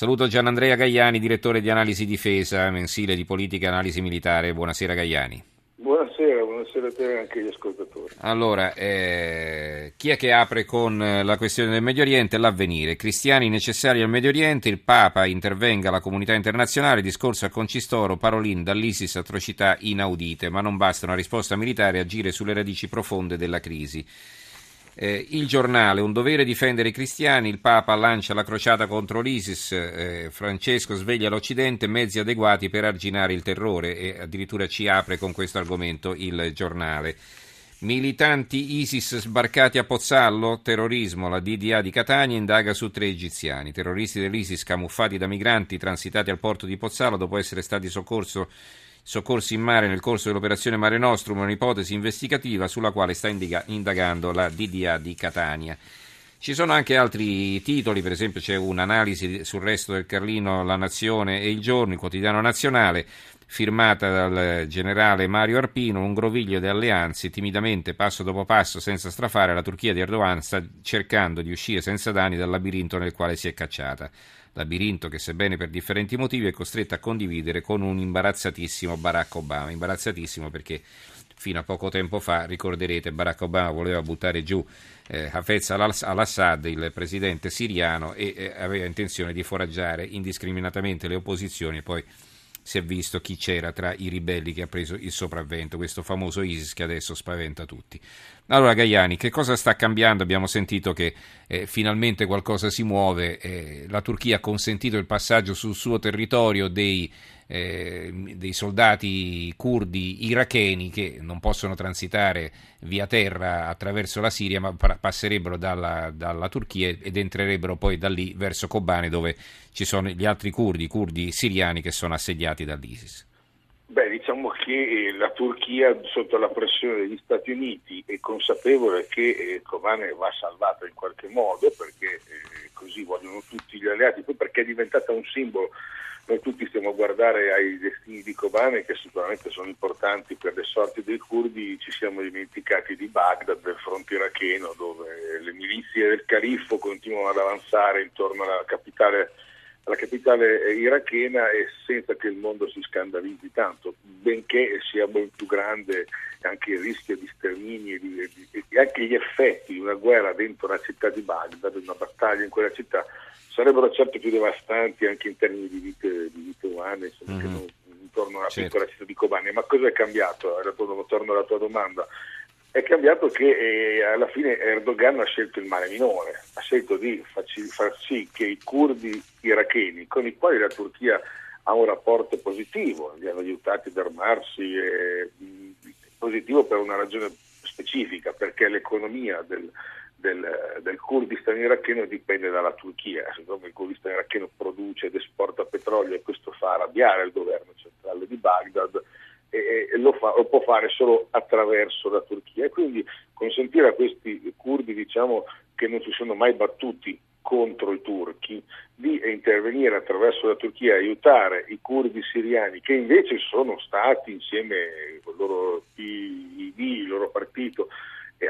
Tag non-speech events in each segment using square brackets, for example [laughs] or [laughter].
Saluto Gianandrea Gaiani, direttore di Analisi Difesa, mensile di politica e analisi militare. Buonasera Gaiani. Buonasera, buonasera a te e anche agli ascoltatori. Allora, eh, chi è che apre con la questione del Medio Oriente? L'avvenire. Cristiani necessari al Medio Oriente, il Papa intervenga la comunità internazionale, discorso a Concistoro, Parolin dall'ISIS, atrocità inaudite, ma non basta una risposta militare, agire sulle radici profonde della crisi. Eh, il giornale, un dovere difendere i cristiani, il Papa lancia la crociata contro l'ISIS, eh, Francesco sveglia l'Occidente, mezzi adeguati per arginare il terrore e addirittura ci apre con questo argomento il giornale. Militanti ISIS sbarcati a Pozzallo, terrorismo, la DDA di Catania indaga su tre egiziani. Terroristi dell'ISIS camuffati da migranti transitati al porto di Pozzallo dopo essere stati soccorso soccorsi in mare nel corso dell'operazione Mare Nostrum, un'ipotesi investigativa sulla quale sta indagando la DDA di Catania. Ci sono anche altri titoli, per esempio c'è un'analisi sul resto del Carlino, La Nazione e il Giorno, il quotidiano nazionale, firmata dal generale Mario Arpino, un groviglio di alleanze, timidamente, passo dopo passo, senza strafare, la Turchia di Erdogan sta cercando di uscire senza danni dal labirinto nel quale si è cacciata labirinto che sebbene per differenti motivi è costretta a condividere con un imbarazzatissimo Barack Obama. Imbarazzatissimo perché fino a poco tempo fa, ricorderete, Barack Obama voleva buttare giù eh, Hafez al-Assad, il presidente siriano, e eh, aveva intenzione di foraggiare indiscriminatamente le opposizioni e poi si è visto chi c'era tra i ribelli che ha preso il sopravvento, questo famoso ISIS che adesso spaventa tutti. Allora Gaiani, che cosa sta cambiando? Abbiamo sentito che eh, finalmente qualcosa si muove, eh, la Turchia ha consentito il passaggio sul suo territorio dei, eh, dei soldati curdi iracheni che non possono transitare via terra attraverso la Siria ma passerebbero dalla, dalla Turchia ed entrerebbero poi da lì verso Kobane dove ci sono gli altri curdi, curdi siriani che sono assediati dall'ISIS. Beh, diciamo che eh, la Turchia, sotto la pressione degli Stati Uniti, è consapevole che eh, Kobane va salvata in qualche modo, perché eh, così vogliono tutti gli alleati, poi perché è diventata un simbolo. Noi tutti stiamo a guardare ai destini di Kobane, che sicuramente sono importanti per le sorti dei curdi, ci siamo dimenticati di Baghdad, del fronte iracheno, dove le milizie del califfo continuano ad avanzare intorno alla capitale alla capitale irachena e senza che il mondo si scandalizzi tanto, benché sia molto più grande anche il rischio di stermini e, e anche gli effetti di una guerra dentro la città di Baghdad, una battaglia in quella città, sarebbero certo più devastanti anche in termini di vite, di vite umane, insomma, mm-hmm. che non, intorno alla certo. piccola città di Kobane. Ma cosa è cambiato? Torno alla tua domanda è cambiato che eh, alla fine Erdogan ha scelto il male minore, ha scelto di far sì che i curdi iracheni, con i quali la Turchia ha un rapporto positivo, li hanno aiutati ad armarsi, eh, positivo per una ragione specifica, perché l'economia del, del, del, Kurdistan iracheno dipende dalla Turchia, siccome il Kurdistan iracheno produce ed esporta petrolio e questo fa arrabbiare il governo centrale di Baghdad, e, e lo, fa, lo, può fare solo attraverso la Turchia. E quindi consentire a questi curdi diciamo, che non si sono mai battuti contro i turchi di intervenire attraverso la Turchia e aiutare i curdi siriani che invece sono stati insieme con il loro PID, il loro partito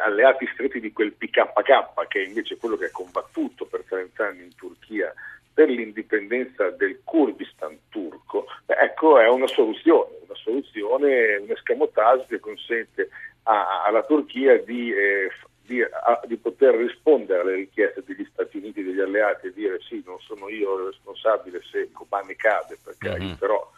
alleati stretti di quel PKK che è invece quello che ha combattuto per 30 anni in Turchia per l'indipendenza del Kurdistan turco, ecco è una soluzione, soluzione, un escamotage che consente a, alla Turchia di, eh, di, a, di, poter rispondere alle richieste degli Stati Uniti, degli alleati e dire sì, non sono io il responsabile se Kobane cade perché mm-hmm. aiuterò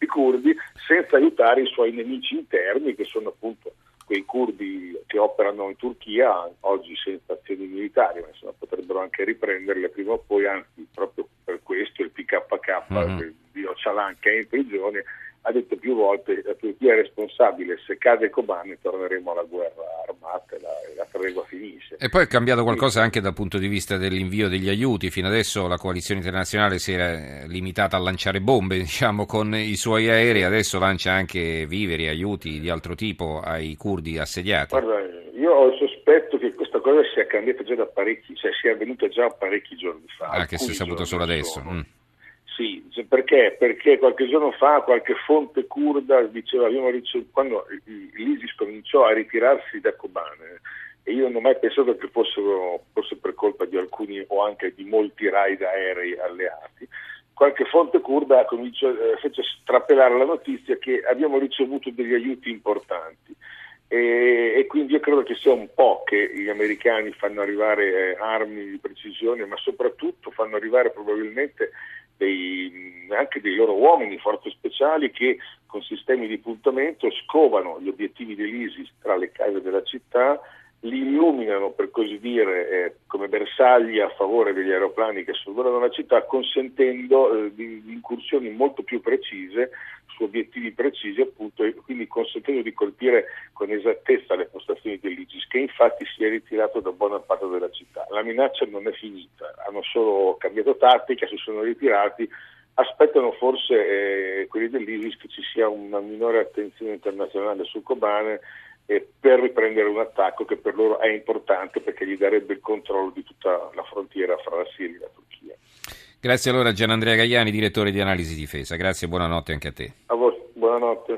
i curdi, senza aiutare i suoi nemici interni che sono appunto quei curdi che operano in Turchia, oggi senza azioni militari, ma insomma, potrebbero anche riprenderle prima o poi, anzi proprio per questo il PKK mm-hmm. di Öcalan che è in prigione ha detto più volte la Turchia è responsabile, se cade Kobane torneremo alla guerra armata e la, la tregua finisce. E poi è cambiato qualcosa anche dal punto di vista dell'invio degli aiuti, fino adesso la coalizione internazionale si era limitata a lanciare bombe [laughs] diciamo, con i suoi aerei, adesso lancia anche viveri, aiuti di altro tipo ai curdi assediati. Guarda, io ho il sospetto che questa cosa sia cambiata già da parecchi, cioè sia avvenuta già parecchi giorni fa. Ah, che si è saputo solo adesso. Mm. Sì, perché? Perché qualche giorno fa qualche fonte kurda diceva ricevuto, quando l'ISIS cominciò a ritirarsi da Kobane e io non ho mai pensato che fossero, fosse per colpa di alcuni o anche di molti raid aerei alleati, qualche fonte kurda cominciò, eh, fece strappelare la notizia che abbiamo ricevuto degli aiuti importanti. E, e, quindi io credo che sia un po' che gli americani fanno arrivare eh, armi di precisione, ma soprattutto fanno arrivare probabilmente dei, anche dei loro uomini, forze speciali che con sistemi di puntamento scovano gli obiettivi dell'ISIS tra le case della città li illuminano per così dire eh, come bersagli a favore degli aeroplani che sorvolano la città consentendo eh, incursioni molto più precise su obiettivi precisi appunto e quindi consentendo di colpire con esattezza le postazioni dell'IGIS che infatti si è ritirato da buona parte della città. La minaccia non è finita, hanno solo cambiato tattica, si sono ritirati aspettano forse eh, quelli dell'ISIS che ci sia una minore attenzione internazionale su Kobane eh, per riprendere un attacco che per loro è importante perché gli darebbe il controllo di tutta la frontiera fra la Siria e la Turchia. Grazie allora Gianandrea Gagliani, direttore di Analisi Difesa. Grazie e buonanotte anche a te. A voi, buonanotte.